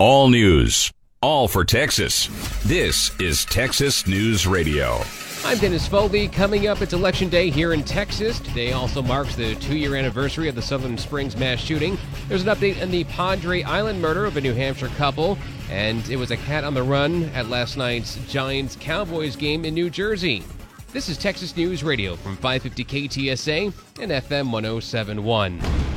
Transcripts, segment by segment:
All news, all for Texas. This is Texas News Radio. I'm Dennis Foley. Coming up, it's Election Day here in Texas. Today also marks the two year anniversary of the Sutherland Springs mass shooting. There's an update on the Padre Island murder of a New Hampshire couple, and it was a cat on the run at last night's Giants Cowboys game in New Jersey. This is Texas News Radio from 550 KTSA and FM 1071.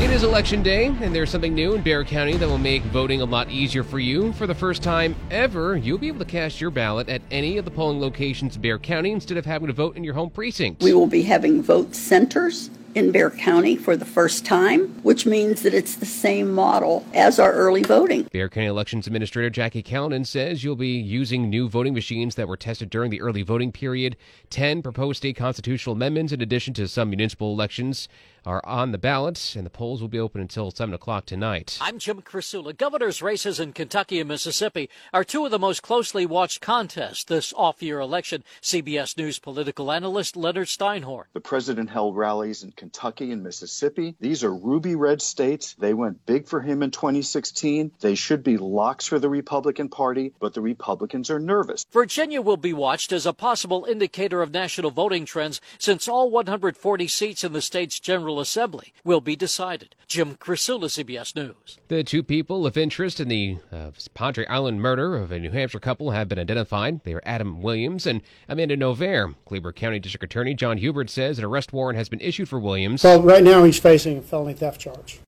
It is election day, and there's something new in Bexar County that will make voting a lot easier for you. For the first time ever, you'll be able to cast your ballot at any of the polling locations in Bexar County instead of having to vote in your home precinct. We will be having vote centers in Bexar County for the first time, which means that it's the same model as our early voting. Bexar County Elections Administrator Jackie Callanan says you'll be using new voting machines that were tested during the early voting period. Ten proposed state constitutional amendments, in addition to some municipal elections, are on the ballot, and the polls will be open until 7 o'clock tonight. I'm Jim Krasula. Governor's races in Kentucky and Mississippi are two of the most closely watched contests this off year election. CBS News political analyst Leonard Steinhorn. The president held rallies in Kentucky and Mississippi. These are ruby red states. They went big for him in 2016. They should be locks for the Republican Party, but the Republicans are nervous. Virginia will be watched as a possible indicator of national voting trends since all 140 seats in the state's General Assembly will be decided. Jim Krasula, CBS News. The two people of interest in the uh, Padre Island murder of a New Hampshire couple have been identified. They are Adam Williams and Amanda Nover. Kleberg County District Attorney John Hubert says an arrest warrant has been issued for Williams. So right now he's facing a felony theft charge.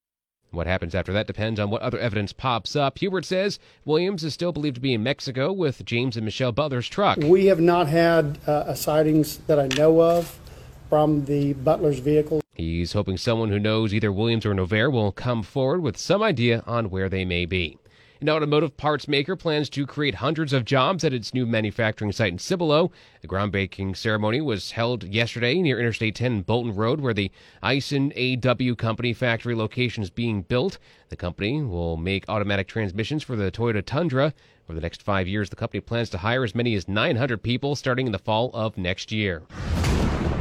What happens after that depends on what other evidence pops up. Hubert says Williams is still believed to be in Mexico with James and Michelle Butler's truck. We have not had uh, sightings that I know of from the Butler's vehicle. He's hoping someone who knows either Williams or Nover will come forward with some idea on where they may be. An automotive parts maker plans to create hundreds of jobs at its new manufacturing site in Cibolo. The groundbreaking ceremony was held yesterday near Interstate 10 and Bolton Road, where the Aisin AW Company factory location is being built. The company will make automatic transmissions for the Toyota Tundra. Over the next five years, the company plans to hire as many as 900 people starting in the fall of next year.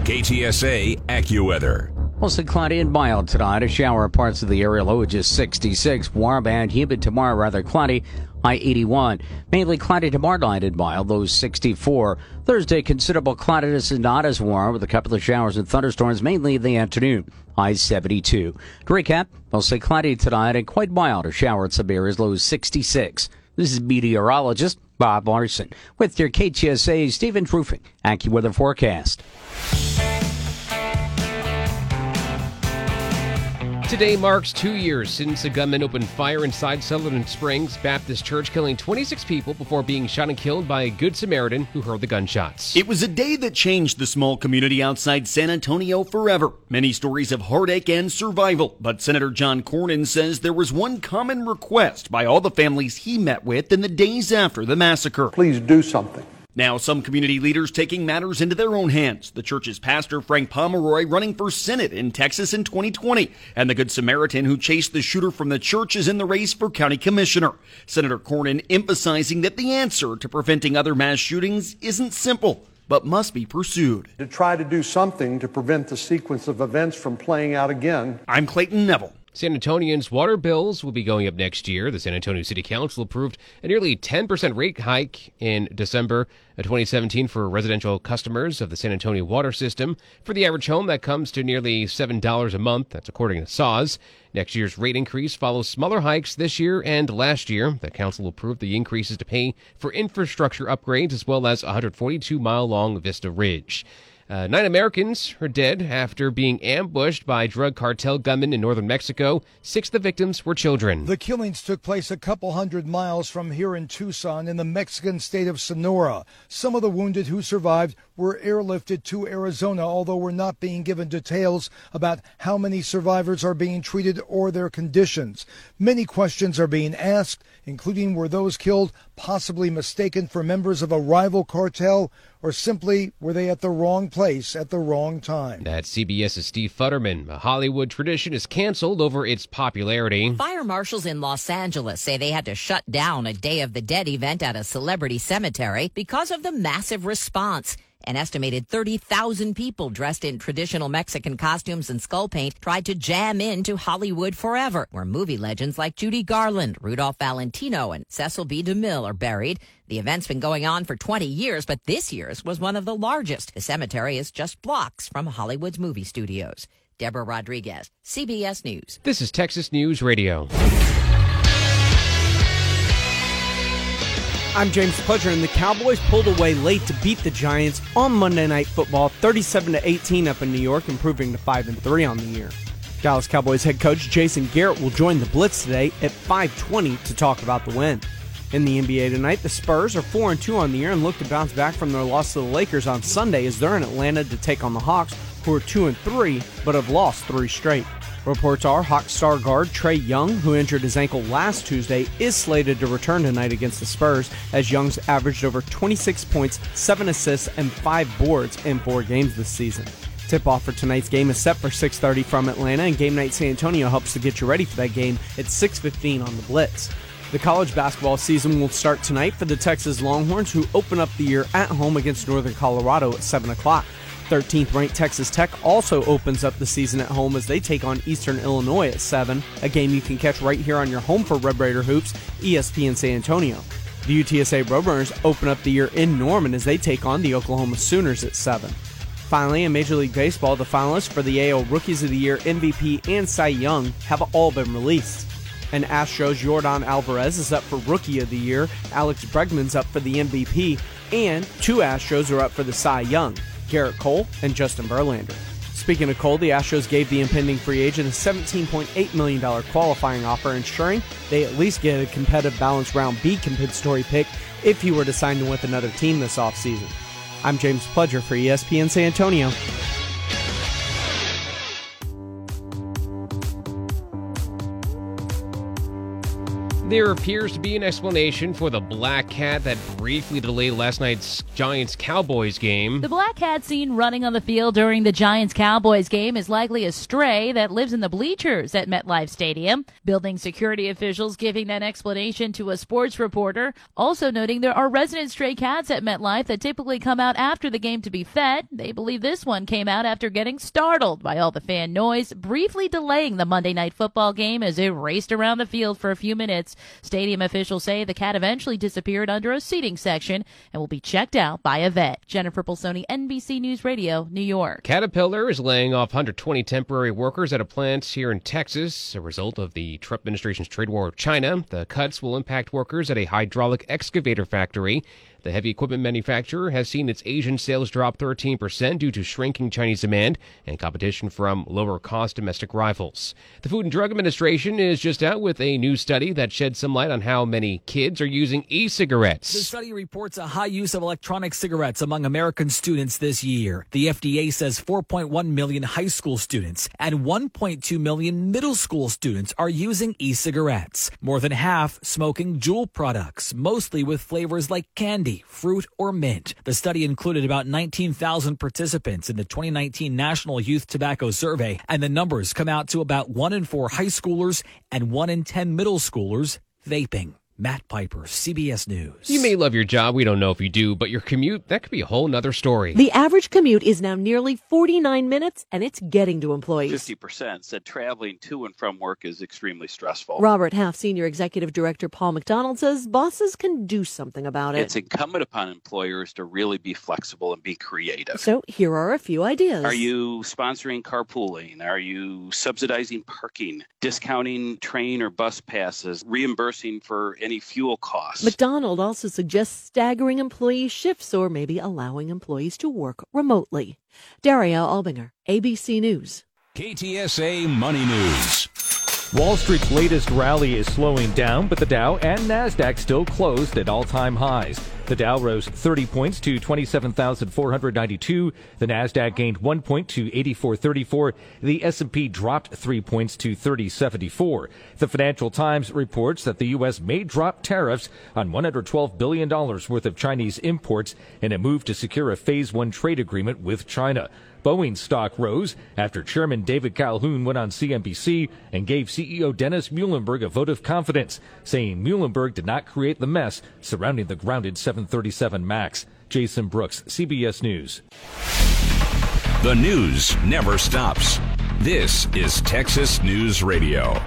KTSA AccuWeather. Mostly cloudy and mild tonight. A shower in parts of the area. Low is just 66. Warm and humid tomorrow. Rather cloudy. High 81. Mainly cloudy tomorrow night and mild. Low 64. Thursday, considerable cloudiness and not as warm with a couple of showers and thunderstorms mainly in the afternoon. High 72. To recap, mostly cloudy tonight and quite mild. A shower in some areas. Low 66. This is meteorologist Bob Larson with your KTSA Stevens Roofing AccuWeather forecast. Today marks two years since a gunman opened fire inside Sutherland Springs Baptist Church, killing 26 people before being shot and killed by a Good Samaritan who heard the gunshots. It was a day that changed the small community outside San Antonio forever. Many stories of heartache and survival, but Senator John Cornyn says there was one common request by all the families he met with in the days after the massacre. Please do something. Now, some community leaders taking matters into their own hands. The church's pastor, Frank Pomeroy, running for Senate in Texas in 2020. And the Good Samaritan who chased the shooter from the church is in the race for county commissioner. Senator Cornyn emphasizing that the answer to preventing other mass shootings isn't simple, but must be pursued. To try to do something to prevent the sequence of events from playing out again. I'm Clayton Neville. San Antonians' water bills will be going up next year. The San Antonio City Council approved a nearly 10% rate hike in December of 2017 for residential customers of the San Antonio water system. For the average home, that comes to nearly $7 a month. That's according to SAWS. Next year's rate increase follows smaller hikes this year and last year. The council approved the increases to pay for infrastructure upgrades as well as 142 mile long Vista Ridge. Uh, nine Americans are dead after being ambushed by drug cartel gunmen in northern Mexico. Six of the victims were children. The killings took place a couple hundred miles from here in Tucson in the Mexican state of Sonora. Some of the wounded who survived were airlifted to Arizona, although we're not being given details about how many survivors are being treated or their conditions. Many questions are being asked, including were those killed possibly mistaken for members of a rival cartel, or simply were they at the wrong place at the wrong time? That's CBS's Steve Futterman. A Hollywood tradition is canceled over its popularity. Fire marshals in Los Angeles say they had to shut down a Day of the Dead event at a celebrity cemetery because of the massive response. An estimated 30,000 people dressed in traditional Mexican costumes and skull paint tried to jam into Hollywood forever, where movie legends like Judy Garland, Rudolph Valentino, and Cecil B. DeMille are buried. The event's been going on for 20 years, but this year's was one of the largest. The cemetery is just blocks from Hollywood's movie studios. Deborah Rodriguez, CBS News. This is Texas News Radio. I'm James Pledger, and the Cowboys pulled away late to beat the Giants on Monday Night Football, 37 to 18 up in New York, improving to 5 and 3 on the year. Dallas Cowboys head coach Jason Garrett will join the Blitz today at 5:20 to talk about the win. In the NBA tonight, the Spurs are 4 and 2 on the year and look to bounce back from their loss to the Lakers on Sunday as they're in Atlanta to take on the Hawks, who are 2 and 3 but have lost 3 straight. Reports are Hawk star guard Trae Young, who injured his ankle last Tuesday, is slated to return tonight against the Spurs, as Young's averaged over 26 points, 7 assists, and 5 boards in 4 games this season. Tip-off for tonight's game is set for 6:30 from Atlanta, and Game Night San Antonio helps to get you ready for that game at 6:15 on the Blitz. The college basketball season will start tonight for the Texas Longhorns, who open up the year at home against Northern Colorado at 7 o'clock. 13th ranked Texas Tech also opens up the season at home as they take on Eastern Illinois at 7, a game you can catch right here on your home for Red Raider Hoops, ESPN San Antonio. The UTSA Roadrunners open up the year in Norman as they take on the Oklahoma Sooners at 7. Finally, in Major League Baseball, the finalists for the AL Rookies of the Year, MVP, and Cy Young have all been released. And Astros Yordan Alvarez is up for Rookie of the Year, Alex Bregman's up for the MVP, and two Astros are up for the Cy Young. Gerrit Cole, and Justin Verlander. Speaking of Cole, the Astros gave the impending free agent a $17.8 million qualifying offer, ensuring they at least get a competitive balance round B compensatory pick if he were to sign with another team this offseason. I'm James Pledger for ESPN San Antonio. There appears to be an explanation for the black cat that briefly delayed last night's Giants Cowboys game. The black cat seen running on the field during the Giants Cowboys game is likely a stray that lives in the bleachers at MetLife Stadium. Building security officials giving that explanation to a sports reporter, also noting there are resident stray cats at MetLife that typically come out after the game to be fed. They believe this one came out after getting startled by all the fan noise, briefly delaying the Monday night football game as it raced around the field for a few minutes. Stadium officials say the cat eventually disappeared under a seating section and will be checked out by a vet. Jennifer Polsoni, NBC News Radio, New York. Caterpillar is laying off 120 temporary workers at a plant here in Texas, a result of the Trump administration's trade war with China. The cuts will impact workers at a hydraulic excavator factory the heavy equipment manufacturer has seen its Asian sales drop 13% due to shrinking Chinese demand and competition from lower cost domestic rivals. The Food and Drug Administration is just out with a new study that sheds some light on how many kids are using e cigarettes. The study reports a high use of electronic cigarettes among American students this year. The FDA says 4.1 million high school students and 1.2 million middle school students are using e cigarettes. More than half smoking Juul products, mostly with flavors like candy candy, fruit, or mint. The study included about 19,000 participants in the 2019 National Youth Tobacco Survey, and the numbers come out to about 1 in 4 high schoolers and 1 in 10 middle schoolers vaping. Matt Piper, CBS News. You may love your job. We don't know if you do, but your commute, that could be a whole nother story. The average commute is now nearly 49 minutes, and it's getting to employees. 50% said traveling to and from work is extremely stressful. Robert Half, Senior Executive Director Paul McDonald, says bosses can do something about it. It's incumbent upon employers to really be flexible and be creative. So here are a few ideas. Are you sponsoring carpooling? Are you subsidizing parking, discounting train or bus passes, reimbursing for any fuel costs. McDonald also suggests staggering employee shifts or maybe allowing employees to work remotely. Daria Albinger, ABC News. KTSA Money News. Wall Street's latest rally is slowing down, but the Dow and Nasdaq still closed at all-time highs. The Dow rose 30 points to 27,492. The Nasdaq gained 1 point to 8434. The S&P dropped 3 points to 3074. The Financial Times reports that the US may drop tariffs on 112 billion dollars worth of Chinese imports in a move to secure a phase 1 trade agreement with China. Boeing stock rose after Chairman David Calhoun went on CNBC and gave CEO Dennis Muilenburg a vote of confidence, saying Muilenburg did not create the mess surrounding the grounded 737 MAX. Jason Brooks, CBS News. The news never stops. This is Texas News Radio.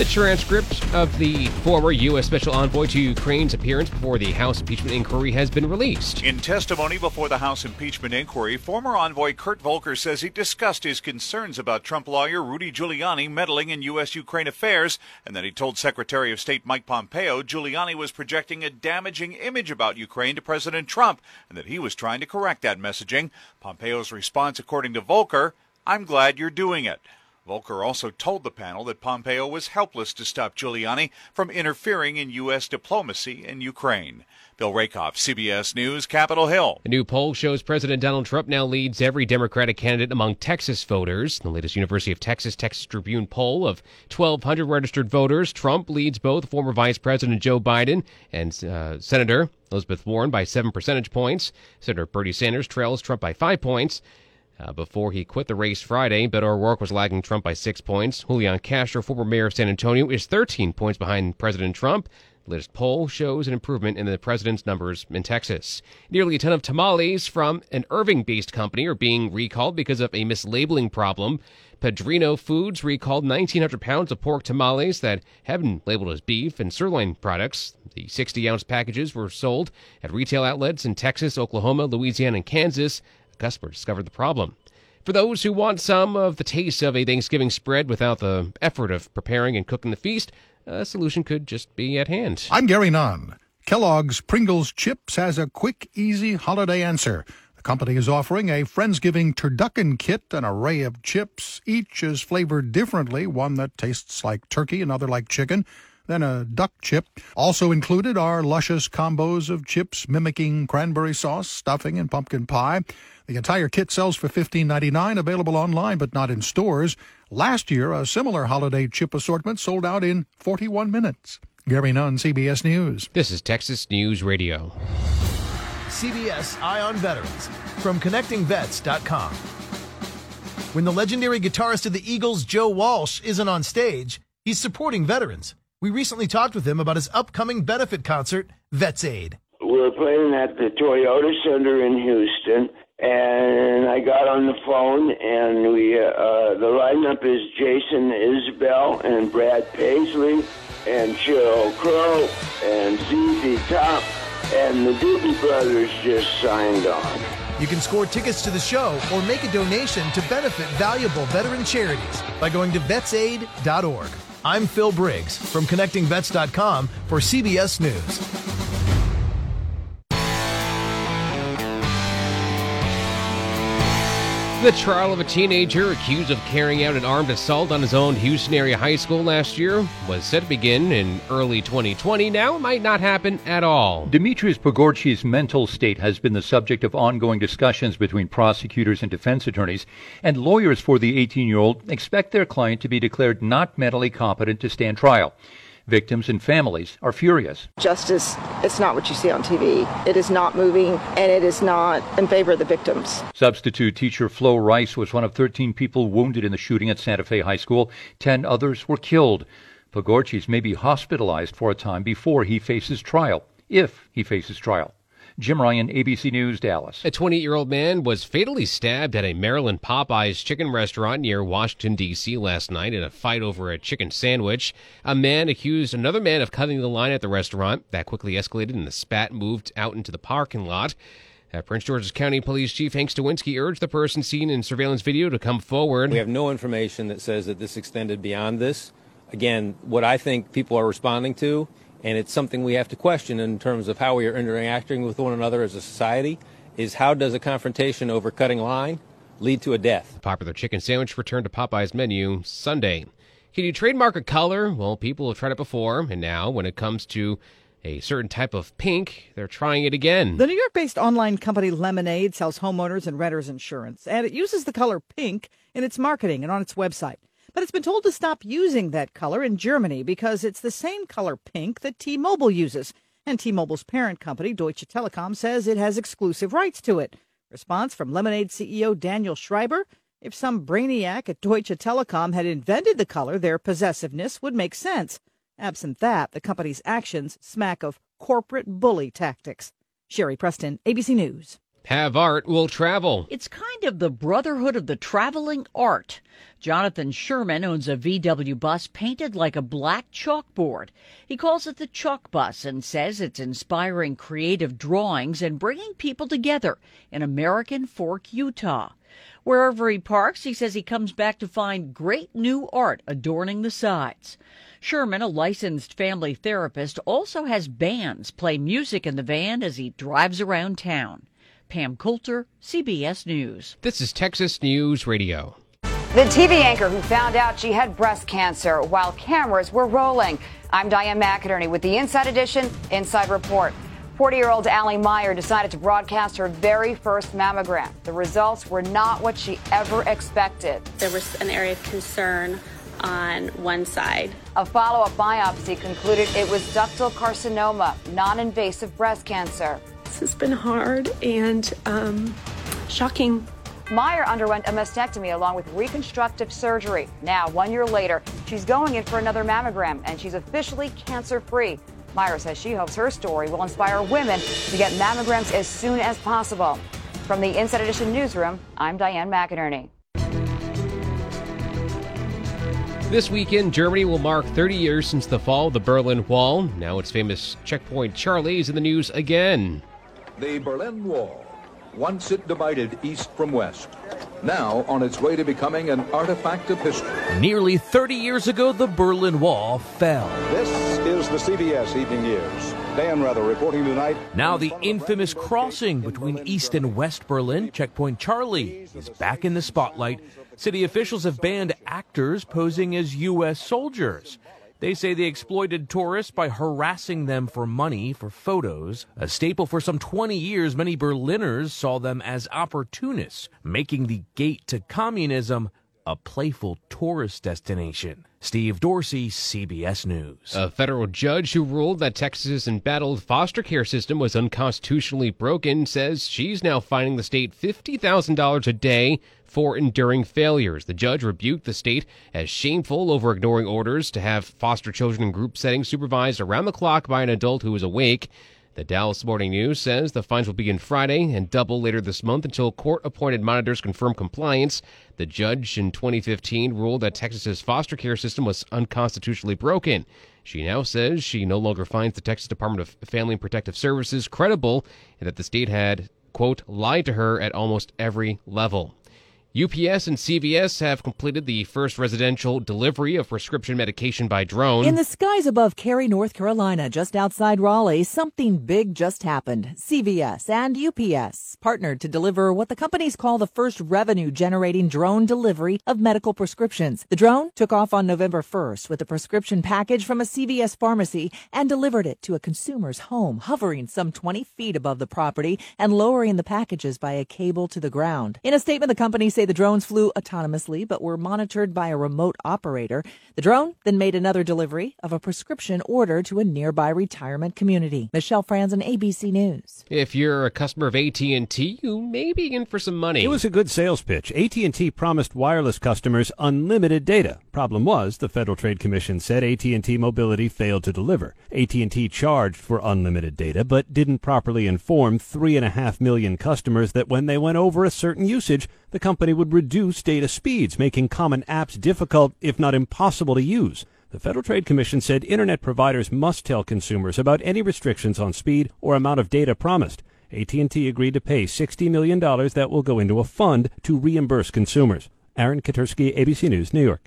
The transcript of the former U.S. Special Envoy to Ukraine's appearance before the House impeachment inquiry has been released. In testimony before the House impeachment inquiry, former envoy Kurt Volker says he discussed his concerns about Trump lawyer Rudy Giuliani meddling in U.S. Ukraine affairs, and that he told Secretary of State Mike Pompeo Giuliani was projecting a damaging image about Ukraine to President Trump, and that he was trying to correct that messaging. Pompeo's response, according to Volker, I'm glad you're doing it. Volker also told the panel that Pompeo was helpless to stop Giuliani from interfering in U.S. diplomacy in Ukraine. Bill Rakoff, CBS News, Capitol Hill. A new poll shows President Donald Trump now leads every Democratic candidate among Texas voters. The latest University of Texas Texas Tribune poll of 1,200 registered voters, Trump leads both former Vice President Joe Biden and uh, Senator Elizabeth Warren by seven percentage points. Senator Bernie Sanders trails Trump by five points. Uh, before he quit the race Friday, Beto O'Rourke was lagging Trump by six points. Julian Castro, former mayor of San Antonio, is 13 points behind President Trump. The latest poll shows an improvement in the president's numbers in Texas. Nearly a ton of tamales from an Irving based company are being recalled because of a mislabeling problem. Padrino Foods recalled 1,900 pounds of pork tamales that have been labeled as beef and sirloin products. The 60 ounce packages were sold at retail outlets in Texas, Oklahoma, Louisiana, and Kansas customer discovered the problem. For those who want some of the taste of a Thanksgiving spread without the effort of preparing and cooking the feast, a solution could just be at hand. I'm Gary Nunn. Kellogg's Pringles Chips has a quick, easy holiday answer. The company is offering a Friendsgiving turducken kit, an array of chips. Each is flavored differently, one that tastes like turkey, another like chicken then a duck chip. Also included are luscious combos of chips mimicking cranberry sauce, stuffing, and pumpkin pie. The entire kit sells for $15.99, available online but not in stores. Last year, a similar holiday chip assortment sold out in 41 minutes. Gary Nunn, CBS News. This is Texas News Radio. CBS Eye on Veterans from ConnectingVets.com. When the legendary guitarist of the Eagles, Joe Walsh, isn't on stage, he's supporting veterans. We recently talked with him about his upcoming benefit concert, Vets Aid. We were playing at the Toyota Center in Houston, and I got on the phone, and we uh, the lineup is Jason Isbell and Brad Paisley and Sheryl Crow and ZZ Top, and the Doobie Brothers just signed on. You can score tickets to the show or make a donation to benefit valuable veteran charities by going to vetsaid.org. I'm Phil Briggs from ConnectingVets.com for CBS News. The trial of a teenager accused of carrying out an armed assault on his own Houston area high school last year was set to begin in early 2020. Now it might not happen at all. Dimitrios Pagourtzis' mental state has been the subject of ongoing discussions between prosecutors and defense attorneys, and lawyers for the 18 year old expect their client to be declared not mentally competent to stand trial. Victims and families are furious. Justice, it's not what you see on TV. It is not moving, and it is not in favor of the victims. Substitute teacher Flo Rice was one of 13 people wounded in the shooting at Santa Fe High School. Ten others were killed. Pagourtzis may be hospitalized for a time before he faces trial, if he faces trial. Jim Ryan, ABC News, Dallas. A 28 year old man was fatally stabbed at a Maryland Popeyes chicken restaurant near Washington, D.C. last night in a fight over a chicken sandwich. A man accused another man of cutting the line at the restaurant. That quickly escalated and the spat moved out into the parking lot. Uh, Prince George's County Police Chief Hank Stawinski urged the person seen in surveillance video to come forward. We have no information that says that this extended beyond this. Again, what I think people are responding to and it's something we have to question in terms of how we are interacting with one another as a society is how does a confrontation over cutting line lead to a death? Popular chicken sandwich returned to popeye's menu sunday. Can you trademark a color? Well people have tried it before and now when it comes to a certain type of pink, they're trying it again. The New York based online company Lemonade sells homeowners and renters insurance, and it uses the color pink in its marketing and on its website but it's been told to stop using that color in Germany because it's the same color pink that T Mobile uses. And T Mobile's parent company, Deutsche Telekom, says it has exclusive rights to it. Response from Lemonade CEO Daniel Schreiber if some brainiac at Deutsche Telekom had invented the color, their possessiveness would make sense. Absent that, the company's actions smack of corporate bully tactics. Sherry Preston, ABC News. Have art will travel. It's kind of the brotherhood of the traveling art. Jonathan Sherman owns a VW bus painted like a black chalkboard. He calls it the Chalk Bus and says it's inspiring creative drawings and bringing people together in American Fork, Utah. Wherever he parks, he says he comes back to find great new art adorning the sides. Sherman, a licensed family therapist, also has bands play music in the van as he drives around town. Pam Coulter, CBS News. This is Texas News Radio. The TV anchor who found out she had breast cancer while cameras were rolling. I'm Diane McInerney with the Inside Edition Inside Report. 40 year old Ali Meyer decided to broadcast her very first mammogram. The results were not what she ever expected. There was an area of concern on one side. A follow up biopsy concluded it was ductal carcinoma, non invasive breast cancer. This has been hard and um, shocking. Meyer underwent a mastectomy along with reconstructive surgery. Now, one year later, she's going in for another mammogram and she's officially cancer free. Meyer says she hopes her story will inspire women to get mammograms as soon as possible. From the Inside Edition newsroom, I'm Diane McInerney. This weekend, Germany will mark 30 years since the fall of the Berlin Wall. Now its famous checkpoint Charlie is in the news again. The Berlin Wall once it divided east from west, now on its way to becoming an artifact of history. Nearly 30 years ago, the Berlin Wall fell. This is the CBS Evening News. Dan Rather reporting tonight. Now, the infamous crossing between East and West Berlin, Checkpoint Charlie, is back in the spotlight. City officials have banned actors posing as U.S. soldiers. They say they exploited tourists by harassing them for money for photos. A staple for some 20 years, many Berliners saw them as opportunists, making the gate to communism a playful tourist destination. Steve Dorsey, CBS News. A federal judge who ruled that Texas' embattled foster care system was unconstitutionally broken says she's now fining the state $50,000 a day for enduring failures. The judge rebuked the state as shameful over ignoring orders to have foster children in group settings supervised around the clock by an adult who is awake. The Dallas Morning News says the fines will begin Friday and double later this month until court appointed monitors confirm compliance. The judge in 2015 ruled that Texas's foster care system was unconstitutionally broken. She now says she no longer finds the Texas Department of Family and Protective Services credible and that the state had, quote, lied to her at almost every level. UPS and CVS have completed the first residential delivery of prescription medication by drone. In the skies above Cary, North Carolina, just outside Raleigh, something big just happened. CVS and UPS partnered to deliver what the companies call the first revenue generating drone delivery of medical prescriptions. The drone took off on November 1st with a prescription package from a CVS pharmacy and delivered it to a consumer's home, hovering some 20 feet above the property and lowering the packages by a cable to the ground. In a statement, the company say the drones flew autonomously but were monitored by a remote operator. The drone then made another delivery of a prescription order to a nearby retirement community. Michelle Franz Franzen, ABC News. If you're a customer of AT&T, you may be in for some money. It was a good sales pitch. AT&T promised wireless customers unlimited data. Problem was, the Federal Trade Commission said AT&T Mobility failed to deliver. AT&T charged for unlimited data, but didn't properly inform three and a half million customers that when they went over a certain usage, the company would reduce data speeds, making common apps difficult, if not impossible, to use. The Federal Trade Commission said internet providers must tell consumers about any restrictions on speed or amount of data promised. AT&T agreed to pay $60 million that will go into a fund to reimburse consumers. Aaron Katersky, ABC News, New York.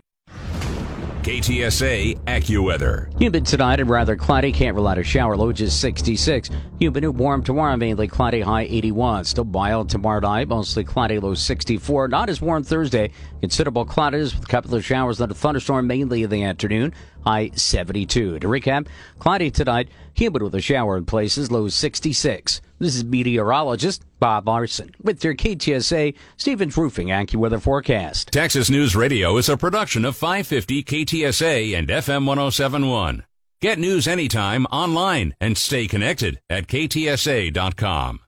KTSA AccuWeather. Humid tonight and rather cloudy. Can't rely on shower. Low just 66. Humid and warm tomorrow. Mainly cloudy. High 81. Still mild tomorrow night. Mostly cloudy. Low 64. Not as warm Thursday. Considerable cloudiness with a couple of showers. and a thunderstorm mainly in the afternoon. High 72. To recap, cloudy tonight. Humid with a shower in places. Low 66. This is meteorologist Bob Larson with your KTSA Stevens Roofing AccuWeather forecast. Texas News Radio is a production of 550 KTSA and FM 1071. Get news anytime online and stay connected at ktsa.com.